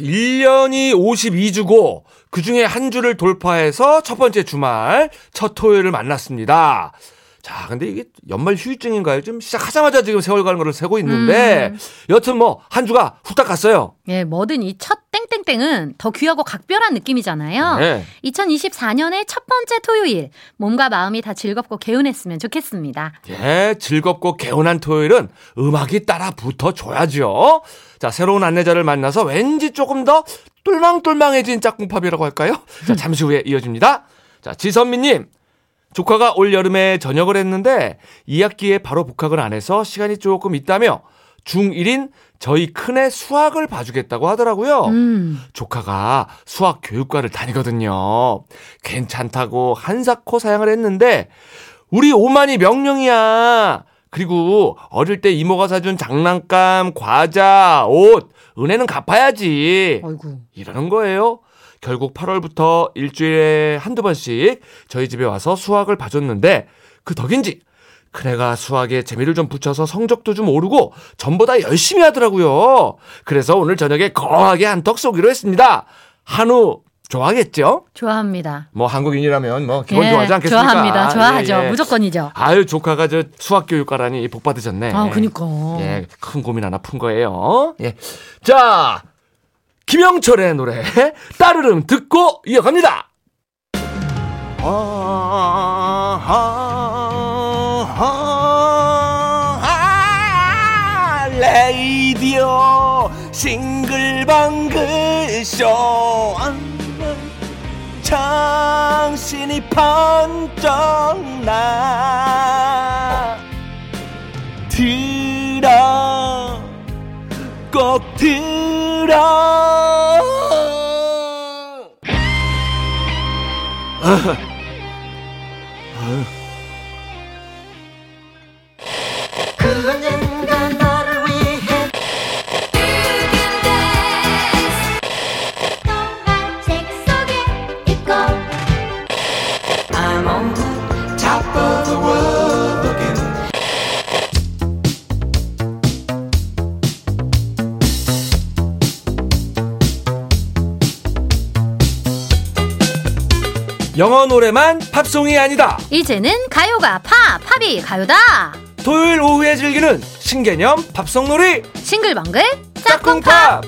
1년이 52주고 그 중에 한 주를 돌파해서 첫 번째 주말, 첫 토요일을 만났습니다. 자, 근데 이게 연말 휴유증인가요? 좀 시작하자마자 지금 세월 가는 거를 세고 있는데, 음. 여튼 뭐, 한 주가 후딱 갔어요. 예, 뭐든 이 첫 땡땡땡은 더 귀하고 각별한 느낌이잖아요. 네. 2024년의 첫 번째 토요일, 몸과 마음이 다 즐겁고 개운했으면 좋겠습니다. 예, 즐겁고 개운한 토요일은 음악이 따라 붙어 줘야죠. 자, 새로운 안내자를 만나서 왠지 조금 더 똘망똘망해진 짝꿍팝이라고 할까요? 자, 잠시 후에 이어집니다. 자, 지선미님. 조카가 올 여름에 전역을 했는데 2학기에 바로 복학을 안 해서 시간이 조금 있다며 중1인 저희 큰애 수학을 봐주겠다고 하더라고요. 음. 조카가 수학 교육과를 다니거든요. 괜찮다고 한사코 사양을 했는데 우리 오만이 명령이야. 그리고 어릴 때 이모가 사준 장난감, 과자, 옷, 은혜는 갚아야지. 아이고. 이러는 거예요. 결국 8월부터 일주일에 한두 번씩 저희 집에 와서 수학을 봐줬는데 그 덕인지 큰애가 수학에 재미를 좀 붙여서 성적도 좀 오르고 전보다 열심히 하더라고요. 그래서 오늘 저녁에 거하게 한턱 쏘기로 했습니다. 한우 좋아하겠죠? 좋아합니다. 뭐 한국인이라면 뭐 기본 예, 좋아하지 않겠습니까? 좋아합니다. 좋아하죠. 예, 예. 무조건이죠. 아유 조카가 저 수학 교육과라니 복 받으셨네. 아, 그니까. 예, 큰 고민 하나 푼 거예요. 예. 자, 김영철의 노래 따르릉 듣고 이어갑니다. 아, 아, 아, 레이디오 싱글벙글쇼. 정신이 번쩍 나. 들어 꼭 들어 영 어 노래만 팝송이 아니다. 이제는 가요가 팝, 팝이 가요다. 토요일 오후에 즐기는 신개념 팝송 놀이. 싱글벙글 짝꿍팝.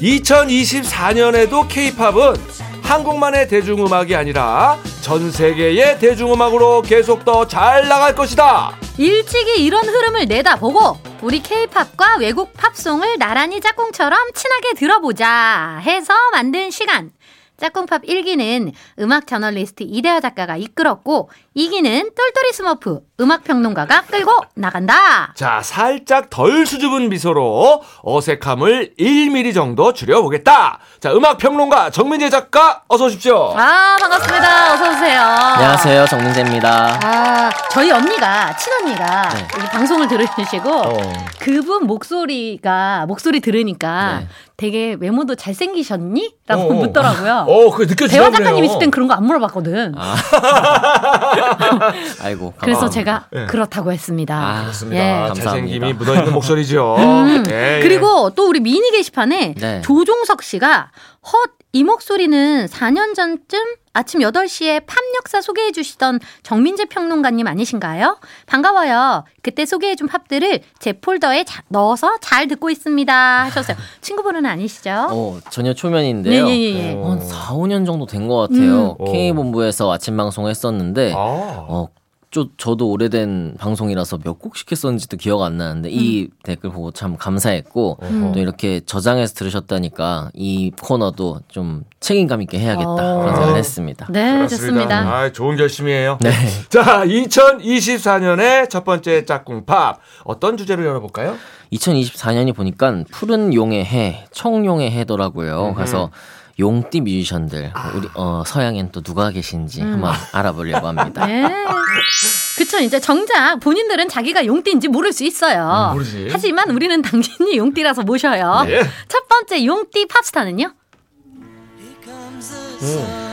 2024년에도 케이팝은 한국만의 대중음악이 아니라 전 세계의 대중음악으로 계속 더 잘 나갈 것이다. 일찍이 이런 흐름을 내다보고 우리 케이팝과 외국 팝송을 나란히 짝꿍처럼 친하게 들어보자 해서 만든 시간. 짝꿍팝 1기는 음악 저널리스트 이대하 작가가 이끌었고 2기는 똘똘이 스머프 음악평론가가 끌고 나간다. 자, 살짝 덜 수줍은 미소로 어색함을 1mm 정도 줄여보겠다. 자, 음악평론가 정민재 작가 어서 오십시오. 아, 반갑습니다. 어서 오세요. 안녕하세요. 정민재입니다. 아, 저희 언니가, 친언니가 네. 방송을 들으시고 어. 그분 목소리가 목소리 들으니까 네. 되게 외모도 잘생기셨니? 라고 어, 어. 묻더라고요. 어, 그게 느껴지네요. 대화 작가님 있을 땐 그런 거 안 물어봤거든. 아. 아이고. 그래서 제가 네. 그렇다고 했습니다. 아, 그렇습니다. 예. 잘생김이 묻어있는 목소리죠. 음. 예, 예. 그리고 또 우리 미니 게시판에 네. 조종석 씨가 헛 이 목소리는 4년 전쯤 아침 8시에 팝 역사 소개해 주시던 정민재 평론가님 아니신가요? 반가워요. 그때 소개해 준 팝들을 제 폴더에 자, 넣어서 잘 듣고 있습니다. 하셨어요. 친구분은 아니시죠? 어, 전혀 초면인데요. 네, 네, 네. 어, 한 4, 5년 정도 된 것 같아요. 음. K본부에서 아침 방송 했었는데, 아. 어, 저, 저도 오래된 방송이라서 몇 곡씩 했었는지도 기억 안 나는데 음. 이 댓글 보고 참 감사했고 음. 또 이렇게 저장해서 들으셨다니까 이 코너도 좀 책임감 있게 해야겠다 어. 그런 생각을 했습니다. 네, 그렇습니다. 좋습니다. 아, 좋은 결심이에요. 네. 자, 2024년의 첫 번째 짝꿍 팝 어떤 주제로 열어볼까요? 2024년이 보니까 푸른 용의 해, 청룡의 해더라고요. 음. 그래서 용띠 뮤지션들 아. 우리 어, 서양엔 또 누가 계신지 음. 한번 알아보려고 합니다. 네. 그쵸 이제 정작 본인들은 자기가 용띠인지 모를 수 있어요. 음, 하지만 우리는 당신이 용띠라서 모셔요. 네. 첫 번째 용띠 팝스타는요? 음.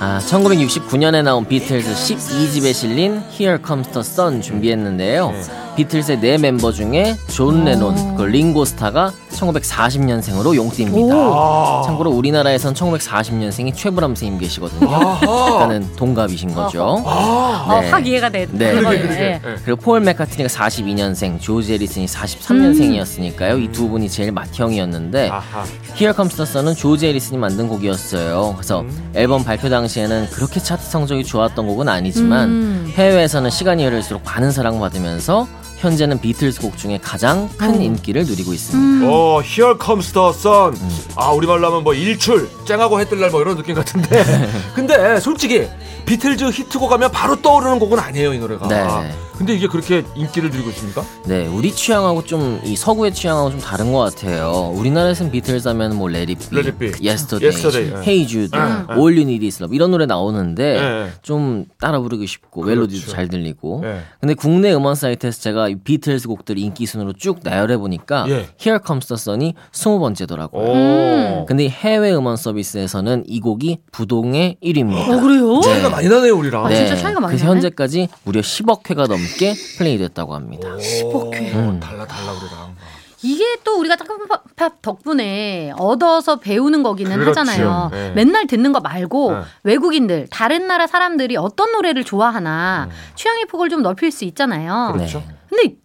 아, 1969년에 나온 비틀즈 12집에 실린 Here Comes the Sun 준비했는데요. 네. 비틀즈의 네 멤버 중에 존 레논, 그 링고스타가 1940년생으로 용띠입니다. 참고로 우리나라에선 1940년생이 최불암 선생님 계시거든요. 그러니까는 동갑이신 거죠. 아, 네. 확 이해가 돼. 네. 그러게, 그러게. 네. 그리고 폴 맥카트니가 42년생, 조지 해리슨이 43년생이었으니까요. 음. 이 두 분이 제일 맏형이었는데 아하. Here Comes the Sun은 조지 해리슨이 만든 곡이었어요. 그래서 음. 앨범 발표 당시에는 그렇게 차트 성적이 좋았던 곡은 아니지만 음. 해외에서는 시간이 흐를수록 많은 사랑받으면서 현재는 비틀스 곡 중에 가장 큰 어. 인기를 누리고 있습니다. 음. 어, Here Comes the Sun. 음. 아, 우리말로 하면 뭐 일출, 쨍하고 해뜰 날 뭐 이런 느낌 같은데. 근데 솔직히 비틀즈 히트곡 하면 바로 떠오르는 곡은 아니에요, 이 노래가. 네. 근데 이게 그렇게 인기를 누리고 있습니까? 네, 우리 취향하고 좀 이 서구의 취향하고 좀 다른 것 같아요. 우리나라에서는 비틀즈 하면 뭐 Let It Be, Let It Be. Yesterday, Yesterday 예. Hey Jude, 네. All You Need Is Love 이런 노래 나오는데 네. 좀 따라 부르기 쉽고 그렇죠. 멜로디도 잘 들리고. 네. 근데 국내 음원 사이트에서 제가 비틀즈 곡들 인기 순으로 쭉 나열해 보니까 예. Here Comes the Sun이 20번째더라고요. 음. 근데 해외 음원 서비스에서는 이 곡이 부동의 1위입니다. 어, 그래요? 차이가 많이 나네요, 우리랑. 아, 진짜 차이가 많이 나네. 그래서 현재까지 무려 10억 회가 넘 넘게 플레이됐다고 합니다. 10억 음. 달라 달라 우리랑. 이게 또 우리가 짝꿍팝 덕분에 얻어서 배우는 거기는 그렇죠. 하잖아요. 네. 맨날 듣는 거 말고 네. 외국인들 다른 나라 사람들이 어떤 노래를 좋아하나 음. 취향의 폭을 좀 넓힐 수 있잖아요. 그렇죠. 근데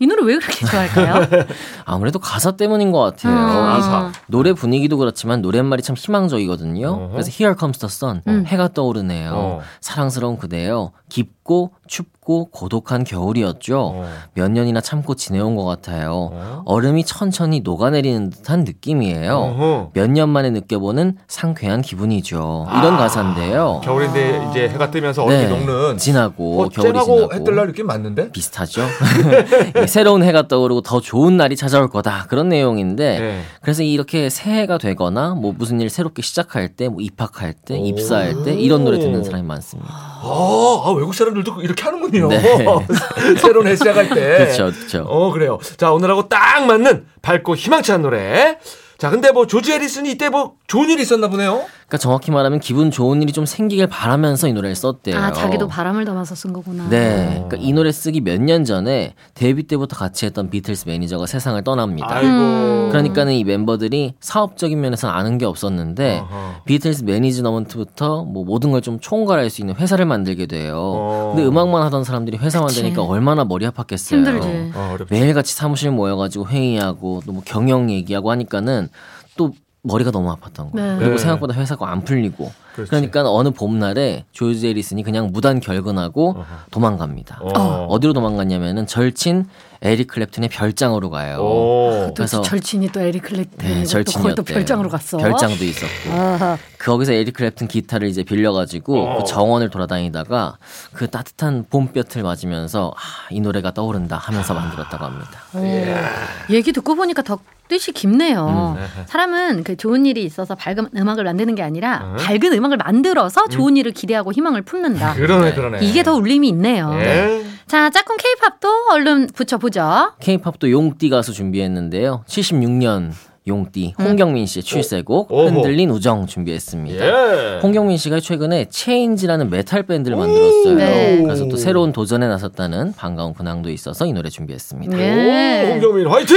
이 노래 왜 그렇게 좋아할까요? 아무래도 가사 때문인 것 같아요. 음. 노래 분위기도 그렇지만 노랫말이 참 희망적이거든요. 어허. 그래서 Here Comes the Sun, 음. 해가 떠오르네요. 어. 사랑스러운 그대요. 깊고 춥고 고독한 겨울이었죠. 어. 몇 년이나 참고 지내온 것 같아요. 어? 얼음이 천천히 녹아내리는 듯한 느낌이에요. 어허. 몇년 만에 느껴보는 상쾌한 기분이죠. 이런 아. 가사인데요. 겨울인데 이제 해가 뜨면서 얼음이 네. 녹는 지나고 어, 겨울이 지나고 해뜰 날 느낌 맞는데? 비슷하죠. 새로운 해가 떠오르고 더 좋은 날이 찾아올 거다 그런 내용인데 네. 그래서 이렇게 새해가 되거나 뭐 무슨 일 새롭게 시작할 때, 뭐 입학할 때, 입사할 때 이런 노래 듣는 사람이 많습니다. 아, 아 외국 사람들도 이렇게 하는군요. 네. 새로운 해 시작할 때. 그렇죠, 그렇죠. 어 그래요. 자 오늘하고 딱 맞는 밝고 희망찬 노래. 자 근데 뭐 조지 해리슨이 이때 뭐 좋은 일이 있었나 보네요. 그러니까 정확히 말하면 기분 좋은 일이 좀 생기길 바라면서 이 노래를 썼대요. 아, 자기도 바람을 담아서 쓴 거구나. 네. 그러니까 이 노래 쓰기 몇 년 전에 데뷔 때부터 같이 했던 비틀스 매니저가 세상을 떠납니다. 아이고. 그러니까는 이 멤버들이 사업적인 면에서는 아는 게 없었는데 어허. 비틀스 매니지먼트부터 뭐 모든 걸 좀 총괄할 수 있는 회사를 만들게 돼요. 어. 근데 음악만 하던 사람들이 회사 만드니까 얼마나 머리 아팠겠어요. 힘들지. 어, 매일 같이 사무실 모여가지고 회의하고 또 뭐 경영 얘기하고 하니까는 또 머리가 너무 아팠던 거예요. 네. 그리고 네. 생각보다 회사가 안 풀리고. 그렇지. 그러니까 어느 봄날에 조지 해리슨이 그냥 무단 결근하고 어허. 도망갑니다. 어. 어디로 도망갔냐면은 절친 에릭 클랩튼의 별장으로 가요. 오. 그래서 절친이 또 에릭 클랩튼 네, 절친이 또 별장으로 갔어. 별장도 있었고. 아하. 거기서 에릭 클랩튼 기타를 이제 빌려가지고 어. 그 정원을 돌아다니다가 그 따뜻한 봄볕을 맞으면서 아, 이 노래가 떠오른다 하면서 만들었다고 합니다. 얘기 듣고 보니까 더 뜻이 깊네요. 음. 사람은 그 좋은 일이 있어서 밝은 음악을 만드는 게 아니라 음. 밝은 음악을 만들어서 좋은 음. 일을 기대하고 희망을 품는다. 그러네, 그러네. 이게 더 울림이 있네요. 네. 자, 짝꿍 케이팝도 얼른 붙여보죠. 케이팝도 용띠 가수 준비했는데요. 76년 용띠 홍경민 씨의 출세곡 오. 흔들린 우정 준비했습니다. 예. 홍경민 씨가 최근에 체인지라는 메탈 밴드를 만들었어요. 네. 그래서 또 새로운 도전에 나섰다는 반가운 근황도 있어서 이 노래 준비했습니다. 예. 오, 홍경민 화이팅!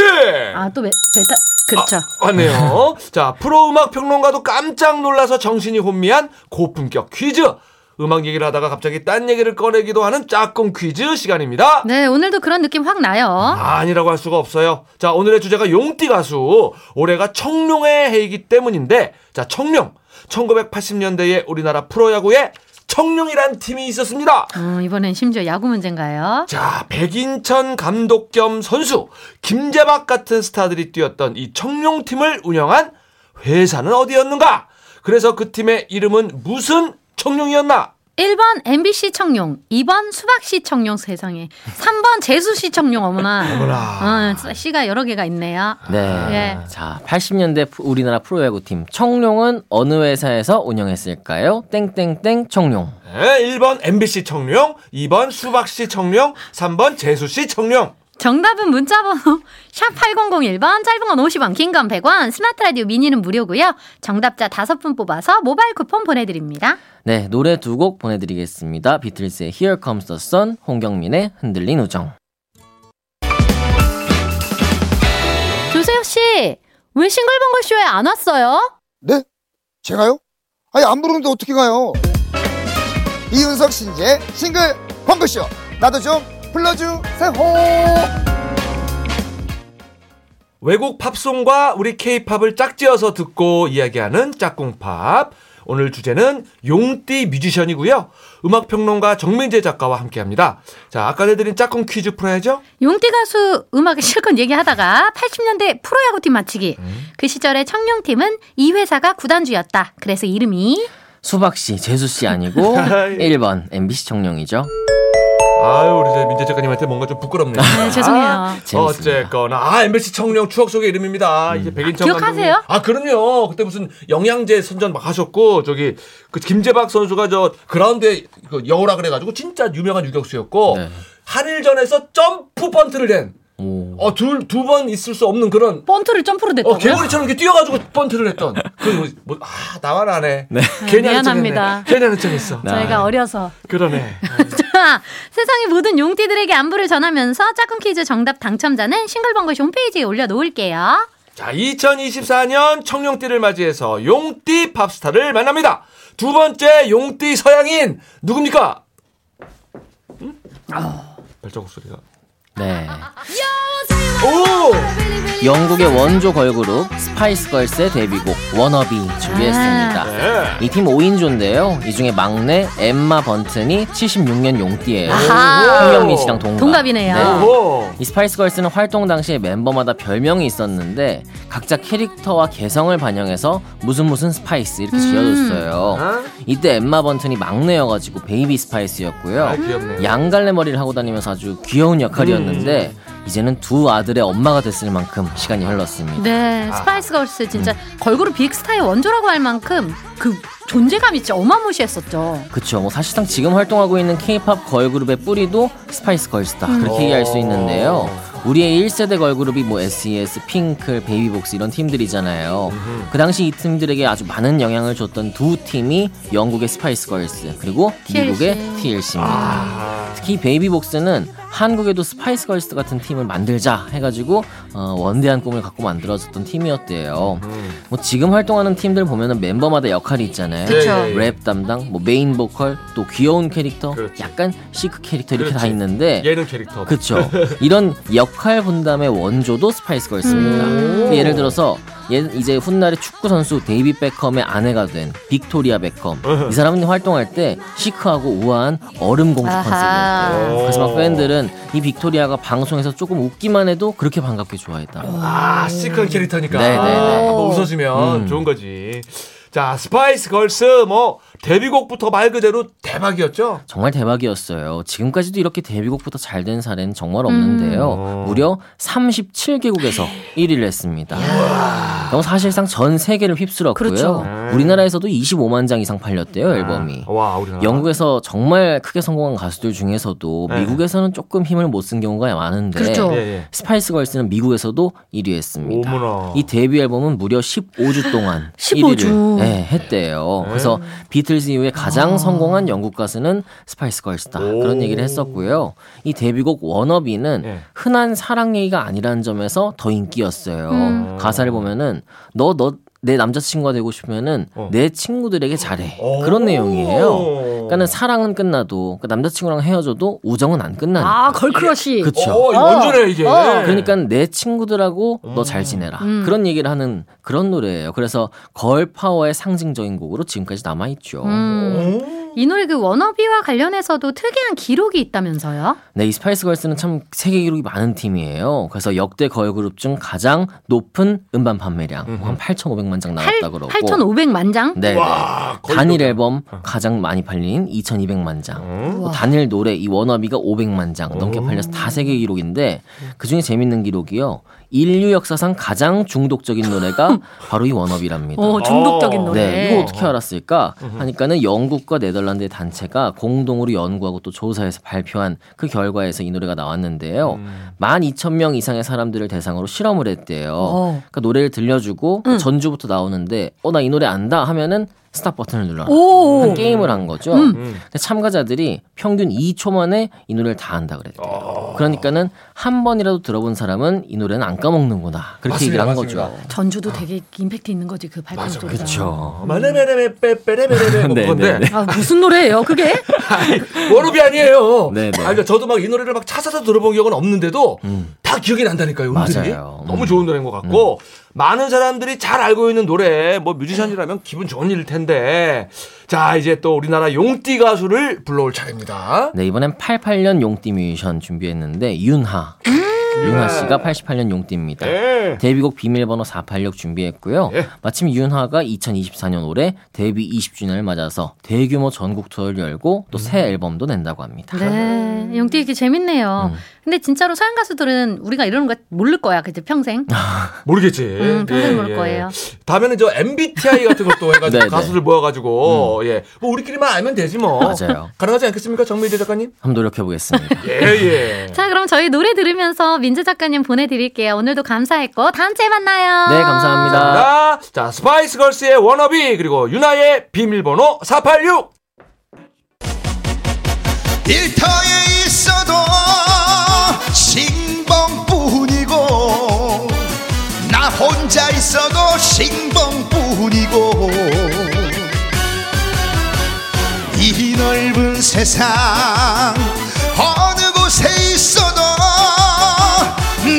아 또 메, 메탈 그렇죠. 아, 맞네요. 자 프로 음악 평론가도 깜짝 놀라서 정신이 혼미한 고품격 퀴즈. 음악 얘기를 하다가 갑자기 딴 얘기를 꺼내기도 하는 짝꿍 퀴즈 시간입니다. 네, 오늘도 그런 느낌 확 나요. 아니라고 할 수가 없어요. 자, 오늘의 주제가 용띠 가수. 올해가 청룡의 해이기 때문인데, 자, 청룡. 1980년대에 우리나라 프로야구에 청룡이란 팀이 있었습니다. 어, 이번엔 심지어 야구 문제인가요? 자, 백인천 감독 겸 선수, 김재박 같은 스타들이 뛰었던 이 청룡팀을 운영한 회사는 어디였는가? 그래서 그 팀의 이름은 무슨 청룡이었나? 1번 MBC 청룡, 2번 수박씨 청룡 세상에, 3번 재수씨 청룡 어머나. 어머나. 어, 씨가 여러 개가 있네요. 네. 예. 자, 80년대 우리나라 프로야구 팀 청룡은 어느 회사에서 운영했을까요? 땡땡땡 청룡. 네, 1번 MBC 청룡, 2번 수박씨 청룡, 3번 재수씨 청룡. 정답은 문자번호 샵 8001번, 짧은 건 50원, 긴 건 100원, 스마트 라디오 미니는 무료고요. 정답자 5분 뽑아서 모바일 쿠폰 보내드립니다. 네, 노래 두 곡 보내드리겠습니다. 비틀스의 Here Comes the Sun, 홍경민의 흔들린 우정. 조세혁 씨, 왜 싱글벙글 쇼에 안 왔어요? 네? 제가요? 아니 안 부르는데 어떻게 가요? 이윤석 신재 싱글 펑크쇼 나도 좀 불러주세요. 외국 팝송과 우리 케이팝을 짝지어서 듣고 이야기하는 짝꿍팝. 오늘 주제는 용띠 뮤지션이고요. 음악평론가 정민재 작가와 함께합니다. 자, 아까 내드린 짝꿍 퀴즈 풀어야죠? 용띠 가수 음악을 실컷 얘기하다가 80년대 프로야구팀 맞히기. 음. 그 시절에 청룡팀은 이 회사가 구단주였다. 그래서 이름이 수박 씨, 재수 씨 아니고 1번 MBC 청룡이죠. 아유 우리 민재 작가님한테 뭔가 좀 부끄럽네요. 네, 죄송해요. 아, 어쨌거나 아 MBC 청룡 추억 속의 이름입니다. 음. 이제 백인청 기억하세요? 감독님. 아 그럼요. 그때 무슨 영양제 선전 막 하셨고 저기 그 김재박 선수가 저 그라운드에 그 여우라 그래가지고 진짜 유명한 유격수였고 네. 한일전에서 점프 번트를 낸. 어, 둘, 두 번 있을 수 없는 그런. 번트를 점프로 냈다. 어, 개구리처럼 이렇게 뛰어가지고 번트를 했던. 그, 뭐, 뭐 아, 나만 안 해. 네. 괜히 미안합니다. 괜히 하는 척 했어. 저희가 어려서. 그러네. 자, 세상의 모든 용띠들에게 안부를 전하면서 짝꿍 퀴즈 정답 당첨자는 싱글벙글 홈페이지에 올려놓을게요. 자, 2024년 청룡띠를 맞이해서 용띠 팝스타를 만납니다. 두 번째 용띠 서양인 누굽니까? 응? 아, 발자국 소리가. 네. 오! 영국의 원조 걸그룹 스파이스 걸스의 데뷔곡 워너비 준비했습니다. 아. 네. 이 팀 5인조인데요. 이 중에 막내 엠마 번튼이 76년 용띠예요. 홍경민 씨랑 동갑. 동갑이네요. 네. 이 스파이스 걸스는 활동 당시에 멤버마다 별명이 있었는데 각자 캐릭터와 개성을 반영해서 무슨 무슨 스파이스 이렇게 음. 지어줬어요. 어? 이때 엠마 번튼이 막내여가지고 베이비 스파이스였고요. 아, 양갈래 머리를 하고 다니면서 아주 귀여운 역할이었는데 음. 이제는 두 아들의 엄마가 됐을 만큼 시간이 흘렀습니다. 네, 스파이스 걸스 진짜 음. 걸그룹 빅스타의 원조라고 할 만큼 그 존재감이 진짜 어마무시했었죠. 그렇죠. 뭐 사실상 지금 활동하고 있는 K-팝 걸그룹의 뿌리도 스파이스 걸스다 음. 그렇게 얘기할 수 있는데요. 우리의 1세대 걸그룹이 뭐 SES, 핑클, 베이비복스 이런 팀들이잖아요. 그 당시 이 팀들에게 아주 많은 영향을 줬던 두 팀이 영국의 스파이스 걸스 그리고 TLC. 미국의 TLC입니다. 아. 특히 베이비복스는 한국에도 스파이스 걸스 같은 팀을 만들자 해가지고 어, 원대한 꿈을 갖고 만들어졌던 팀이었대요. 음. 뭐 지금 활동하는 팀들 보면은 멤버마다 역할이 있잖아요. 그쵸. 랩 담당, 뭐 메인 보컬, 또 귀여운 캐릭터, 그렇지. 약간 시크 캐릭터 이렇게 그렇지. 다 있는데 예능 캐릭터. 그렇죠. 이런 역할 분담의 원조도 스파이스 걸스입니다. 음. 예를 들어서 이제 훗날의 축구 선수 데이비드 베컴의 아내가 된 빅토리아 베컴. 이 사람은 활동할 때 시크하고 우아한 얼음 공주 컨셉이었대요. 그래서 막 팬들은 이 빅토리아가 방송에서 조금 웃기만 해도 그렇게 반갑게 좋아했다. 아, 시크한 캐릭터니까. 네네네. 네, 네. 한번 웃어주면 음. 좋은 거지. 자, 스파이스 걸스 뭐 데뷔곡부터 말 그대로 대박이었죠? 정말 대박이었어요. 지금까지도 이렇게 데뷔곡부터 잘 된 사례는 정말 없는데요. 음. 무려 37개국에서 1위를 했습니다. 그럼 사실상 전 세계를 휩쓸었고요. 그렇죠. 네. 우리나라에서도 25만 장 이상 팔렸대요, 아. 앨범이. 와, 영국에서 정말 크게 성공한 가수들 중에서도 네. 미국에서는 조금 힘을 못 쓴 경우가 많은데 그렇죠. 예, 예. 스파이스 걸스는 미국에서도 1위 했습니다. 오머나. 이 데뷔 앨범은 무려 15주 동안 15주. 1위를 네, 했대요. 네. 그래서 비틀즈 이후에 가장 아. 성공한 영국 가수는 스파이스 걸스다. 그런 얘기를 했었고요. 이 데뷔곡 워너비는 네. 흔한 사랑 얘기가 아니라는 점에서 더 인기였어요. 음. 가사를 보면은 너 너 내 남자친구가 되고 싶으면은 어. 내 친구들에게 잘해. 그런 내용이에요. 그러니까는 사랑은 끝나도 그 남자친구랑 헤어져도 우정은 안 끝나니까. 아, girl crush. 그렇죠. 어, 완전해 이제. 어. 그러니까 내 친구들하고 음. 너 잘 지내라. 음. 그런 얘기를 하는 그런 노래예요. 그래서 girl power의 상징적인 곡으로 지금까지 남아 있죠. 음. 이 노래 그 워너비와 관련해서도 특이한 기록이 있다면서요? 네, 이 스파이스 걸스는 참 세계 기록이 많은 팀이에요. 그래서 역대 걸그룹 중 가장 높은 음반 판매량 음흠. 한 8,500만 장 나왔다 그러고 8,500만 장? 네. 와, 단일 앨범 어. 가장 많이 팔린 2,200만 장. 뭐 단일 노래 이 워너비가 500만 장 넘게 팔려서 다 세계 기록인데 그 중에 재밌는 기록이요. 인류 역사상 가장 중독적인 노래가 바로 이 워너비랍니다. 오, 중독적인 어. 노래. 네, 이거 어떻게 알았을까? 하니까는 영국과 네덜란드의 단체가 공동으로 연구하고 또 조사해서 발표한 그 결과에서 이 노래가 나왔는데요. 음. 12,000명 이상의 사람들을 대상으로 실험을 했대요. 어. 그러니까 노래를 들려주고 음. 전주부터 나오는데 어 나 이 노래 안다 하면은 스탑 버튼을 눌러라. 한 게임을 한 거죠. 음. 근데 참가자들이 평균 2초 만에 이 노래를 다 안다 그랬대요. 어. 그러니까는 한 번이라도 들어본 사람은 이 노래는 안 까먹는구나. 그렇게 맞습니다, 얘기를 한 맞습니다. 거죠. 전주도 되게 임팩트 있는 거지 그 발판 소리가. 그렇죠. 마네메네메 빼빼레메레메 네, 건데. 네, 네. 아, 무슨 노래예요, 그게? 워너비 아니에요. 네, 네. 아, 그러니까 저도 막 이 노래를 막 찾아서 들어본 기억은 없는데도 음. 다 기억이 난다니까요. 음들이. 맞아요. 너무 음. 좋은 노래인 것 같고 음. 많은 사람들이 잘 알고 있는 노래, 뭐 뮤지션이라면 기분 좋은 일일 텐데. 자, 이제 또 우리나라 용띠 가수를 불러올 차례입니다. 네, 이번엔 88년 용띠 뮤지션 준비했는데, 윤하. 음~ 윤하 씨가 88년 용띠입니다. 네. 데뷔곡 비밀번호 486 준비했고요. 네. 마침 윤하가 2024년 올해 데뷔 20주년을 맞아서 대규모 전국 투어를 열고 또새 앨범도 낸다고 합니다. 네, 용띠 이렇게 재밌네요. 음. 근데 진짜로 서양 가수들은 우리가 이러는 거 모를 거야, 그치 평생. 모르겠지. 음, 평생 예, 모를 예. 거예요. 다음에는 저 MBTI 같은 것도 해가지고 네, 네. 가수들 모여가지고 음. 예, 뭐 우리끼리만 알면 되지 뭐. 맞아요. 가능하지 않겠습니까, 정민재 작가님? 한번 노력해 보겠습니다. 예, 예. 자, 그럼 저희 노래 들으면서 민재 작가님 보내드릴게요. 오늘도 감사했고 다음 주에 만나요. 네, 감사합니다. 감사합니다. 자, 스파이스 걸스의 워너비 그리고 윤하의 비밀번호 486. 일터에 있어도 있어도 싱벙뿐이고 이 넓은 세상 어느 곳에 있어도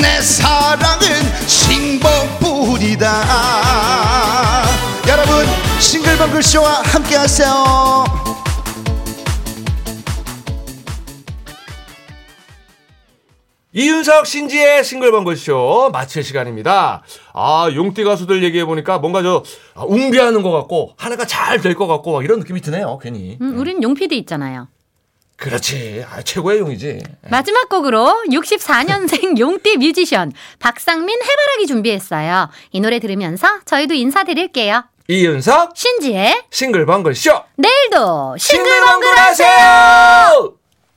내 사랑은 싱벙뿐이다. 여러분 싱글벙글쇼와 함께하세요 이윤석 신지의 싱글벙글쇼 마칠 시간입니다. 아, 용띠 가수들 얘기해보니까 뭔가 저, 아, 웅비하는 것 같고, 하나가 잘 될 것 같고, 막 이런 느낌이 드네요, 괜히. 음, 우린 용피디 있잖아요. 그렇지. 아, 최고의 용이지. 마지막 곡으로 64년생 용띠 뮤지션 박상민 해바라기 준비했어요. 이 노래 들으면서 저희도 인사드릴게요. 이윤석 신지의 싱글벙글쇼 내일도 싱글벙글 하세요!